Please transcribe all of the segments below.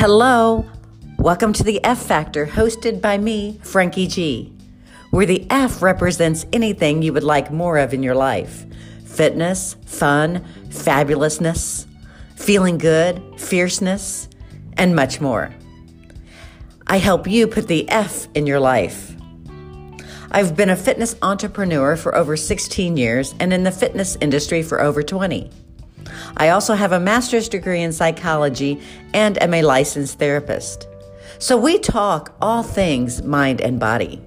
Hello, welcome to the F Factor, hosted by me, Frankie G, where the F represents anything you would like more of in your life fitness, fun, fabulousness, feeling good, fierceness, and much more. I help you put the F in your life. I've been a fitness entrepreneur for over 16 years and in the fitness industry for over 20. I also have a master's degree in psychology and am a licensed therapist. So we talk all things mind and body.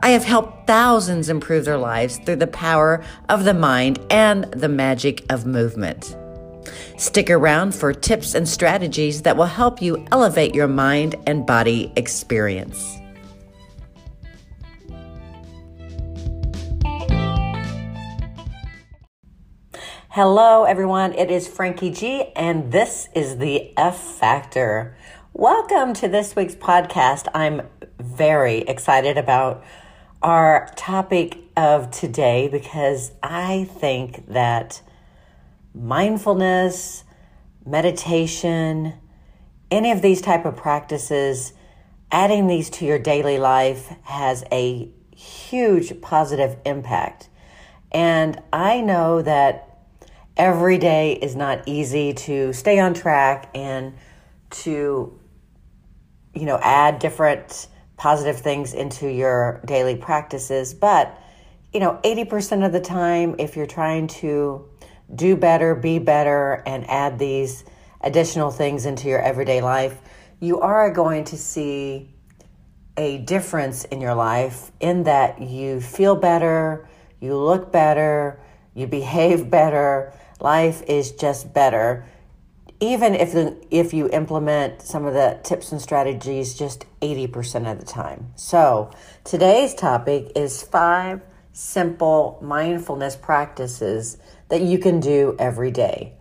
I have helped thousands improve their lives through the power of the mind and the magic of movement. Stick around for tips and strategies that will help you elevate your mind and body experience. Hello, everyone. It is Frankie G, and this is the F Factor. Welcome to this week's podcast. I'm very excited about our topic of today because I think that mindfulness, meditation, any of these type of practices, adding these to your daily life has a huge positive impact. And I know that every day is not easy to stay on track and to you know add different positive things into your daily practices. But you know 80% of the time if you're trying to do better be better and add these additional things into your everyday life you are going to see a difference in your life in that you feel better you look better you behave better life is just better even if the, if you implement some of the tips and strategies just 80% of the time. So, today's topic is 5 simple mindfulness practices that you can do every day.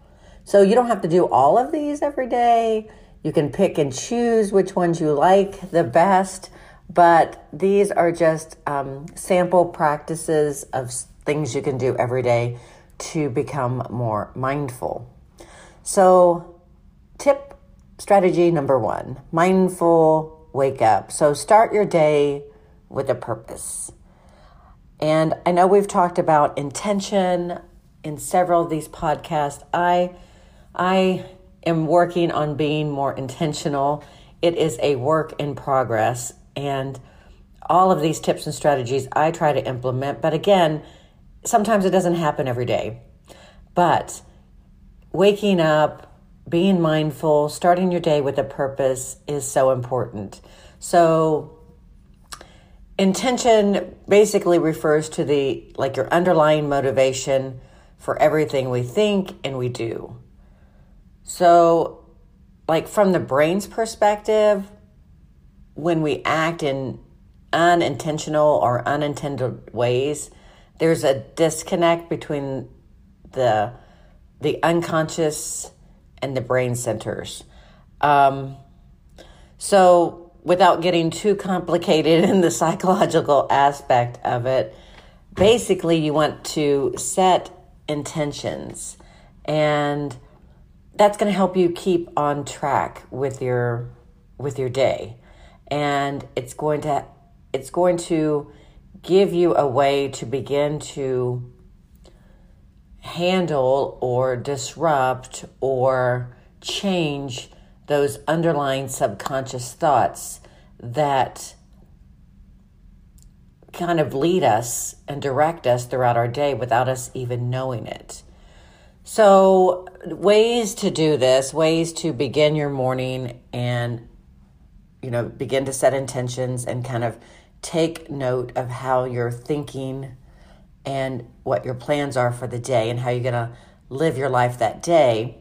So, you don't have to do all of these every day. You can pick and choose which ones you like the best, but these are just um, sample practices of things you can do every day to become more mindful. So, tip strategy number one mindful wake up. So, start your day with a purpose. And I know we've talked about intention in several of these podcasts. I, I am working on being more intentional. It is a work in progress. And all of these tips and strategies I try to implement. But again, sometimes it doesn't happen every day. But waking up, being mindful, starting your day with a purpose is so important. So, intention basically refers to the like your underlying motivation for everything we think and we do. So, like from the brain's perspective, when we act in unintentional or unintended ways, there's a disconnect between the the unconscious and the brain centers. Um, so, without getting too complicated in the psychological aspect of it, basically, you want to set intentions, and that's going to help you keep on track with your with your day, and it's going to it's going to give you a way to begin to handle or disrupt or change those underlying subconscious thoughts that kind of lead us and direct us throughout our day without us even knowing it. So, ways to do this, ways to begin your morning and you know, begin to set intentions and kind of take note of how you're thinking and what your plans are for the day and how you're going to live your life that day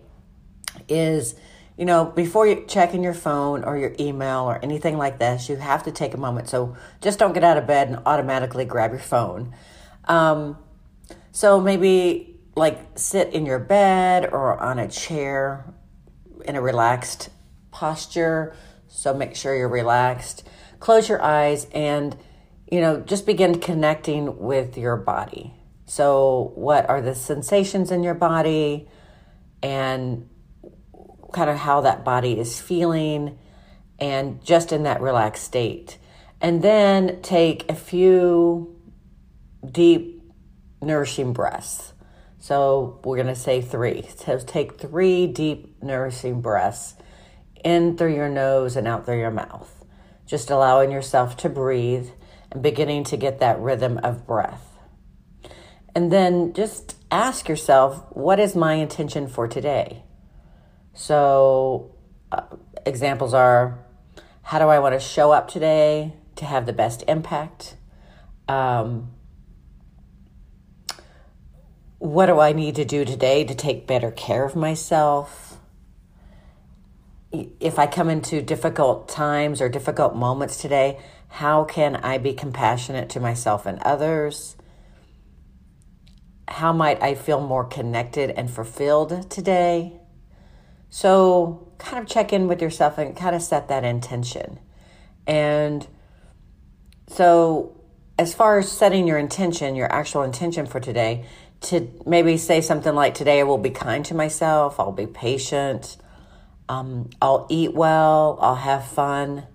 is you know before you check in your phone or your email or anything like this you have to take a moment. So just don't get out of bed and automatically grab your phone. Um, so maybe like sit in your bed or on a chair in a relaxed posture. So make sure you're relaxed close your eyes and you know just begin connecting with your body so what are the sensations in your body and kind of how that body is feeling and just in that relaxed state. And then take a few deep, nourishing breaths. So we're going to say three. So take three deep, nourishing breaths in through your nose and out through your mouth. Just allowing yourself to breathe and beginning to get that rhythm of breath. And then just ask yourself, what is my intention for today? So, uh, examples are how do I want to show up today to have the best impact? Um, what do I need to do today to take better care of myself? If I come into difficult times or difficult moments today, how can I be compassionate to myself and others? How might I feel more connected and fulfilled today? So, kind of check in with yourself and kind of set that intention. And so, as far as setting your intention, your actual intention for today, to maybe say something like, Today I will be kind to myself, I'll be patient, um, I'll eat well, I'll have fun.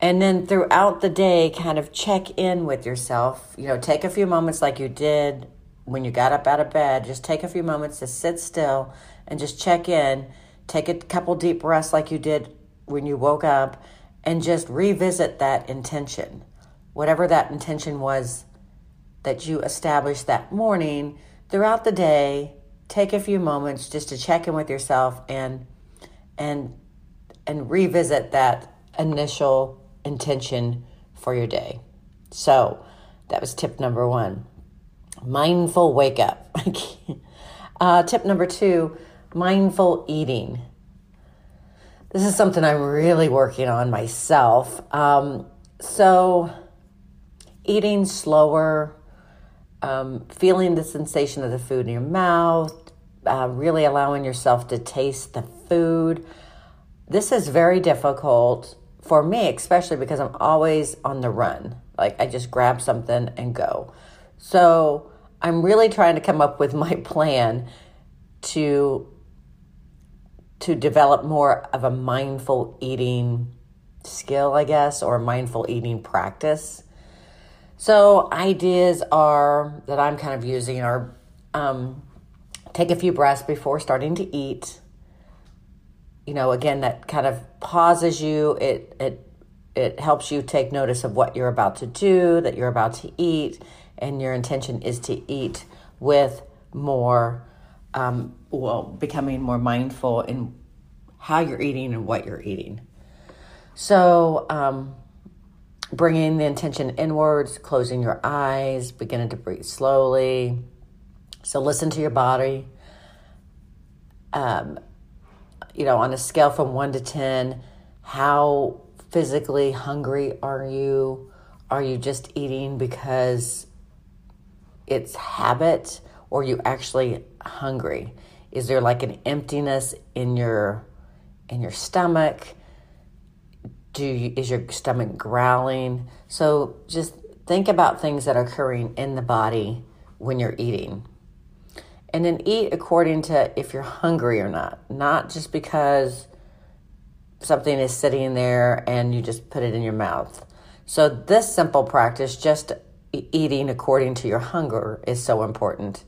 And then throughout the day, kind of check in with yourself. You know, take a few moments like you did when you got up out of bed. Just take a few moments to sit still and just check in. Take a couple deep breaths like you did when you woke up and just revisit that intention. Whatever that intention was that you established that morning throughout the day take a few moments just to check in with yourself and and and revisit that initial intention for your day. So that was tip number one. Mindful wake up. Uh, tip number two mindful eating. This is something i'm really working on myself. Um, so eating slower um, feeling the sensation of the food in your mouth, uh, really allowing yourself to taste the food. This is very difficult for me, especially because I'm always on the run. Like I just grab something and go. So I'm really trying to come up with my plan to to develop more of a mindful eating skill, I guess, or mindful eating practice. So, ideas are that I'm kind of using are um, take a few breaths before starting to eat. You know, again, that kind of pauses you. It it it helps you take notice of what you're about to do, that you're about to eat, and your intention is to eat with more, um, well, becoming more mindful in how you're eating and what you're eating. So, um, bringing the intention inwards, closing your eyes, beginning to breathe slowly. So listen to your body. Um, you know, on a scale from one to 10, how physically hungry are you? Are you just eating because it's habit or are you actually hungry? Is there like an emptiness in your in your stomach? Do you, is your stomach growling? So just think about things that are occurring in the body when you're eating. And then eat according to if you're hungry or not not just because something is sitting there and you just put it in your mouth. So this simple practice just eating according to your hunger is so important.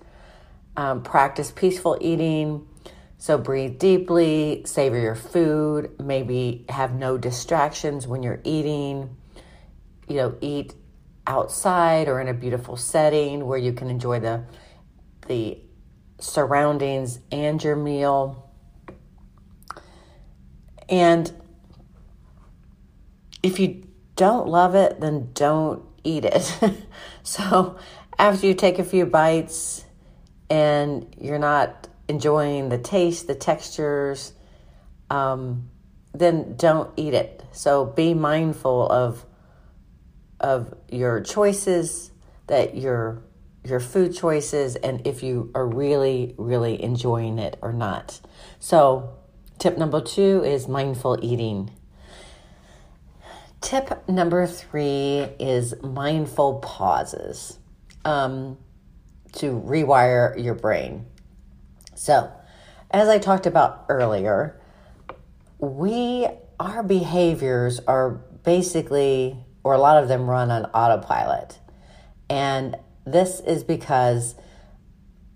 Um, practice peaceful eating so breathe deeply, savor your food, maybe have no distractions when you're eating. You know, eat outside or in a beautiful setting where you can enjoy the the surroundings and your meal. And if you don't love it, then don't eat it. so after you take a few bites and you're not enjoying the taste, the textures, um, then don't eat it. So be mindful of of your choices, that your your food choices, and if you are really, really enjoying it or not. So, tip number two is mindful eating. Tip number three is mindful pauses um, to rewire your brain. So, as I talked about earlier, we our behaviors are basically or a lot of them run on autopilot. And this is because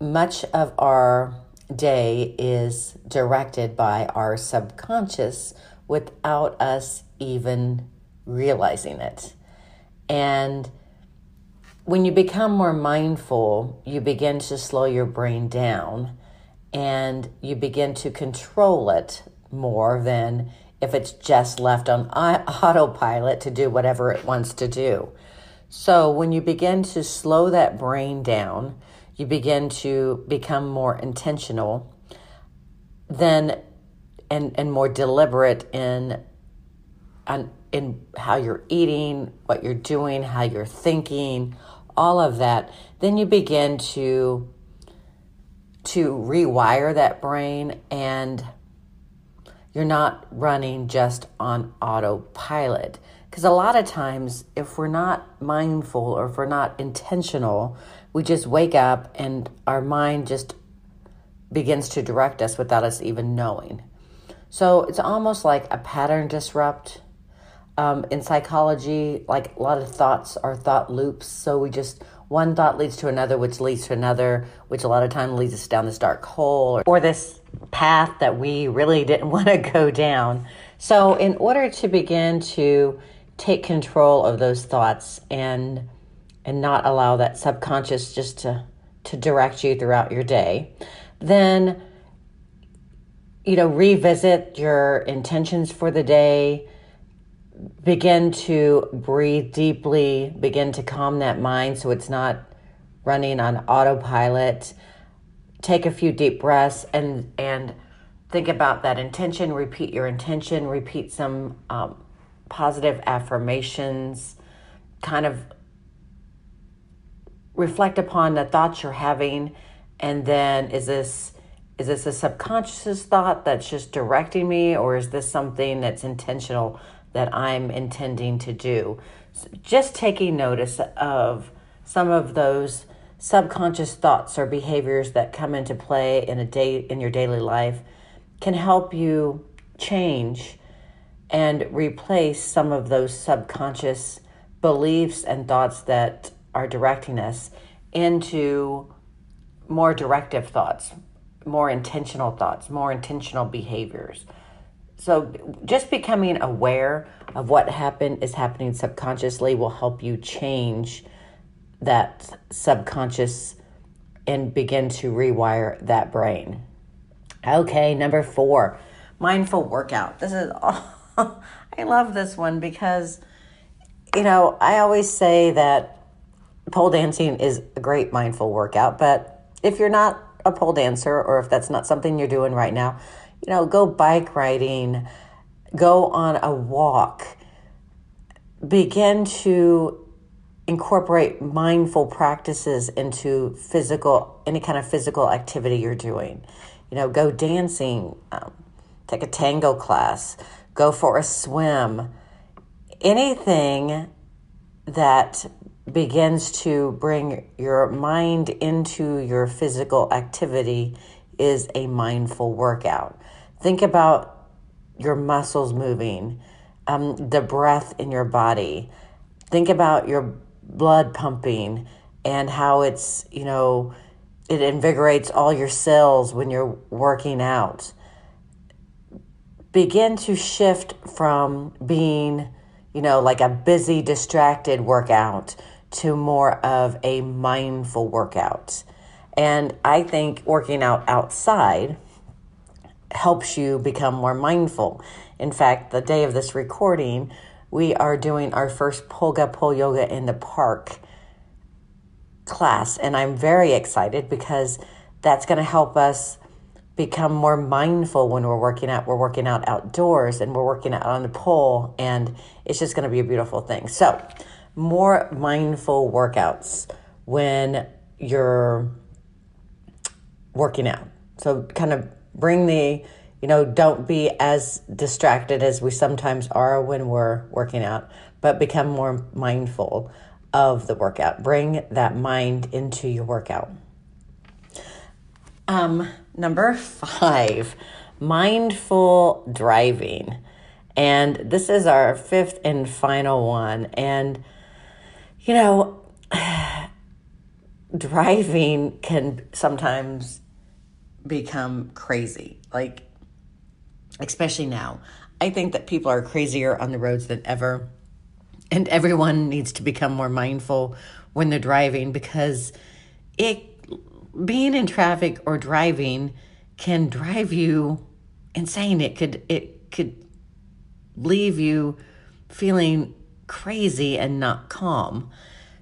much of our day is directed by our subconscious without us even realizing it. And when you become more mindful, you begin to slow your brain down and you begin to control it more than if it's just left on autopilot to do whatever it wants to do. So when you begin to slow that brain down, you begin to become more intentional then and and more deliberate in on in how you're eating, what you're doing, how you're thinking, all of that, then you begin to to rewire that brain and you're not running just on autopilot. Because a lot of times, if we're not mindful or if we're not intentional, we just wake up and our mind just begins to direct us without us even knowing. So it's almost like a pattern disrupt. Um, in psychology, like a lot of thoughts are thought loops. So we just, one thought leads to another, which leads to another, which a lot of time leads us down this dark hole or, or this path that we really didn't want to go down. So, in order to begin to take control of those thoughts and and not allow that subconscious just to to direct you throughout your day, then you know, revisit your intentions for the day, begin to breathe deeply, begin to calm that mind so it's not running on autopilot. Take a few deep breaths and and think about that intention repeat your intention repeat some um, positive affirmations kind of reflect upon the thoughts you're having and then is this is this a subconscious thought that's just directing me or is this something that's intentional that i'm intending to do so just taking notice of some of those subconscious thoughts or behaviors that come into play in a day in your daily life can help you change and replace some of those subconscious beliefs and thoughts that are directing us into more directive thoughts, more intentional thoughts, more intentional behaviors. So just becoming aware of what happened is happening subconsciously will help you change that subconscious and begin to rewire that brain. Okay, number four, mindful workout. This is, oh, I love this one because, you know, I always say that pole dancing is a great mindful workout, but if you're not a pole dancer or if that's not something you're doing right now, you know, go bike riding, go on a walk, begin to incorporate mindful practices into physical any kind of physical activity you're doing. You know go dancing um, take a tango class go for a swim. Anything that begins to bring your mind into your physical activity is a mindful workout think about your muscles moving um, the breath in your body think about your blood pumping and how it's, you know, it invigorates all your cells when you're working out. Begin to shift from being, you know, like a busy, distracted workout to more of a mindful workout. And I think working out outside helps you become more mindful. In fact, the day of this recording, we are doing our first Polga Pole Yoga in the Park class. And I'm very excited because that's going to help us become more mindful when we're working out. We're working out outdoors and we're working out on the pole, and it's just going to be a beautiful thing. So, more mindful workouts when you're working out. So, kind of bring the you know, don't be as distracted as we sometimes are when we're working out, but become more mindful of the workout. Bring that mind into your workout. Um, number five, mindful driving. And this is our fifth and final one. And, you know, driving can sometimes become crazy. Like, especially now. I think that people are crazier on the roads than ever. And everyone needs to become more mindful when they're driving because it being in traffic or driving can drive you insane. It could it could leave you feeling crazy and not calm.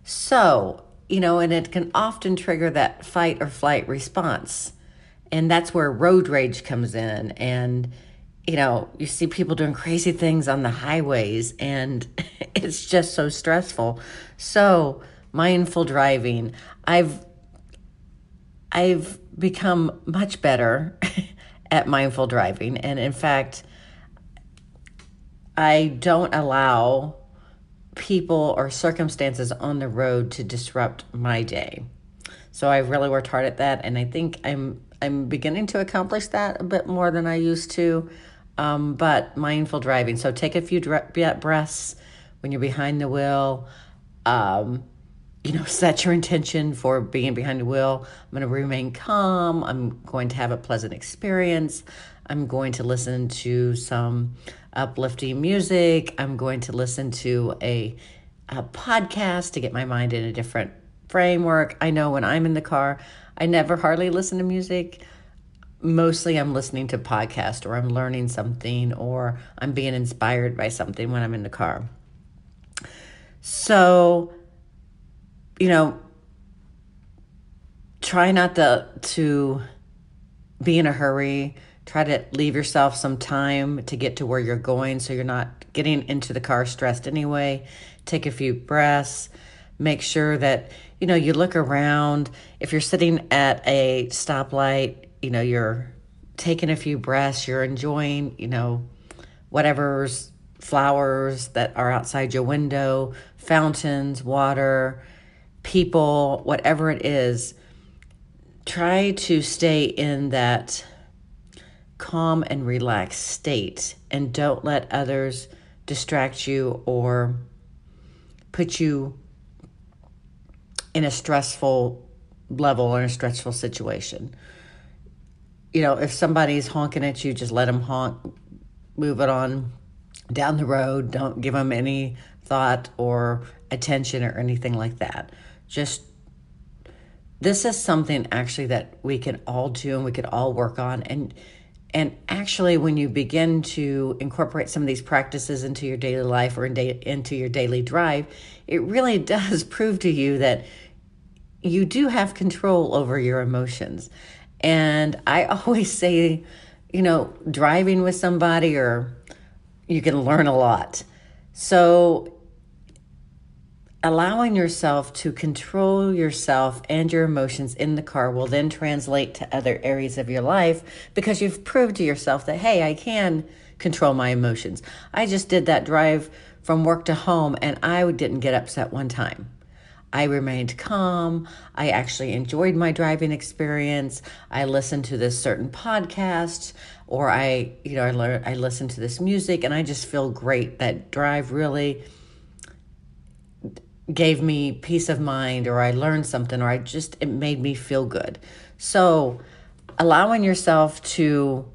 So, you know, and it can often trigger that fight or flight response. And that's where road rage comes in and you know, you see people doing crazy things on the highways and it's just so stressful. So, mindful driving. I've I've become much better at mindful driving and in fact I don't allow people or circumstances on the road to disrupt my day. So I really worked hard at that and I think I'm I'm beginning to accomplish that a bit more than I used to. Um, but mindful driving. So take a few breaths when you're behind the wheel. Um, you know, set your intention for being behind the wheel. I'm going to remain calm. I'm going to have a pleasant experience. I'm going to listen to some uplifting music. I'm going to listen to a, a podcast to get my mind in a different framework. I know when I'm in the car, I never hardly listen to music. Mostly I'm listening to podcast or I'm learning something or I'm being inspired by something when I'm in the car. So, you know, try not to to be in a hurry. Try to leave yourself some time to get to where you're going so you're not getting into the car stressed anyway. Take a few breaths. Make sure that, you know, you look around. If you're sitting at a stoplight, you know, you're taking a few breaths, you're enjoying, you know, whatever's flowers that are outside your window, fountains, water, people, whatever it is, try to stay in that calm and relaxed state and don't let others distract you or put you in a stressful level or in a stressful situation. You know, if somebody's honking at you, just let them honk, move it on down the road. Don't give them any thought or attention or anything like that just this is something actually that we can all do and we could all work on and and actually when you begin to incorporate some of these practices into your daily life or in into your daily drive it really does prove to you that you do have control over your emotions. And i always say you know driving with somebody or you can learn a lot. So allowing yourself to control yourself and your emotions in the car will then translate to other areas of your life because you've proved to yourself that, hey, I can control my emotions. I just did that drive from work to home and I didn't get upset one time. I remained calm. I actually enjoyed my driving experience. I listened to this certain podcast or I, you know, I learned I listened to this music and I just feel great. That drive really gave me peace of mind or I learned something or I just it made me feel good. So allowing yourself to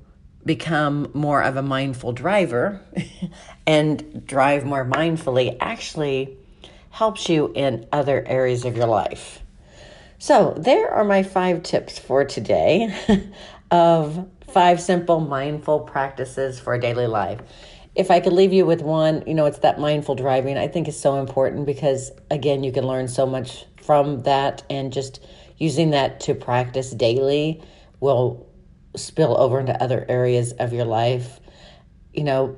become more of a mindful driver and drive more mindfully actually helps you in other areas of your life. So, there are my five tips for today of five simple mindful practices for daily life if I could leave you with one, you know, it's that mindful driving. I think is so important because again, you can learn so much from that and just using that to practice daily will spill over into other areas of your life. You know,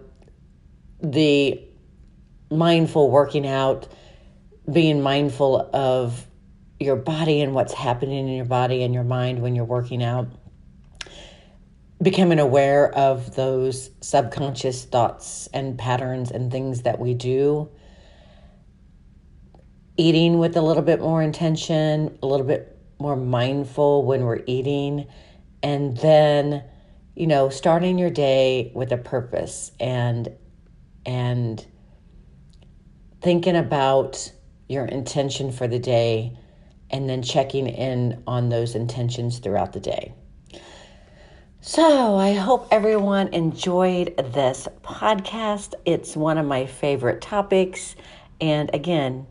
the mindful working out, being mindful of your body and what's happening in your body and your mind when you're working out becoming aware of those subconscious thoughts and patterns and things that we do. Eating with a little bit more intention, a little bit more mindful when we're eating, and then you know starting your day with a purpose and and thinking about your intention for the day and then checking in on those intentions throughout the day. So, I hope everyone enjoyed this podcast. It's one of my favorite topics. And again,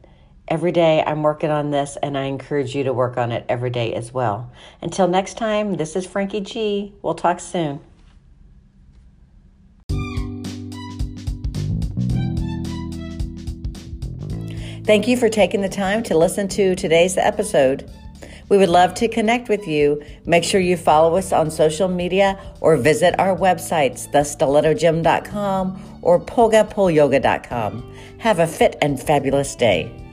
every day I'm working on this, and I encourage you to work on it every day as well. Until next time, this is Frankie G. We'll talk soon. Thank you for taking the time to listen to today's episode. We would love to connect with you. Make sure you follow us on social media or visit our websites, thestilettogym.com or pogapolyoga.com. Have a fit and fabulous day.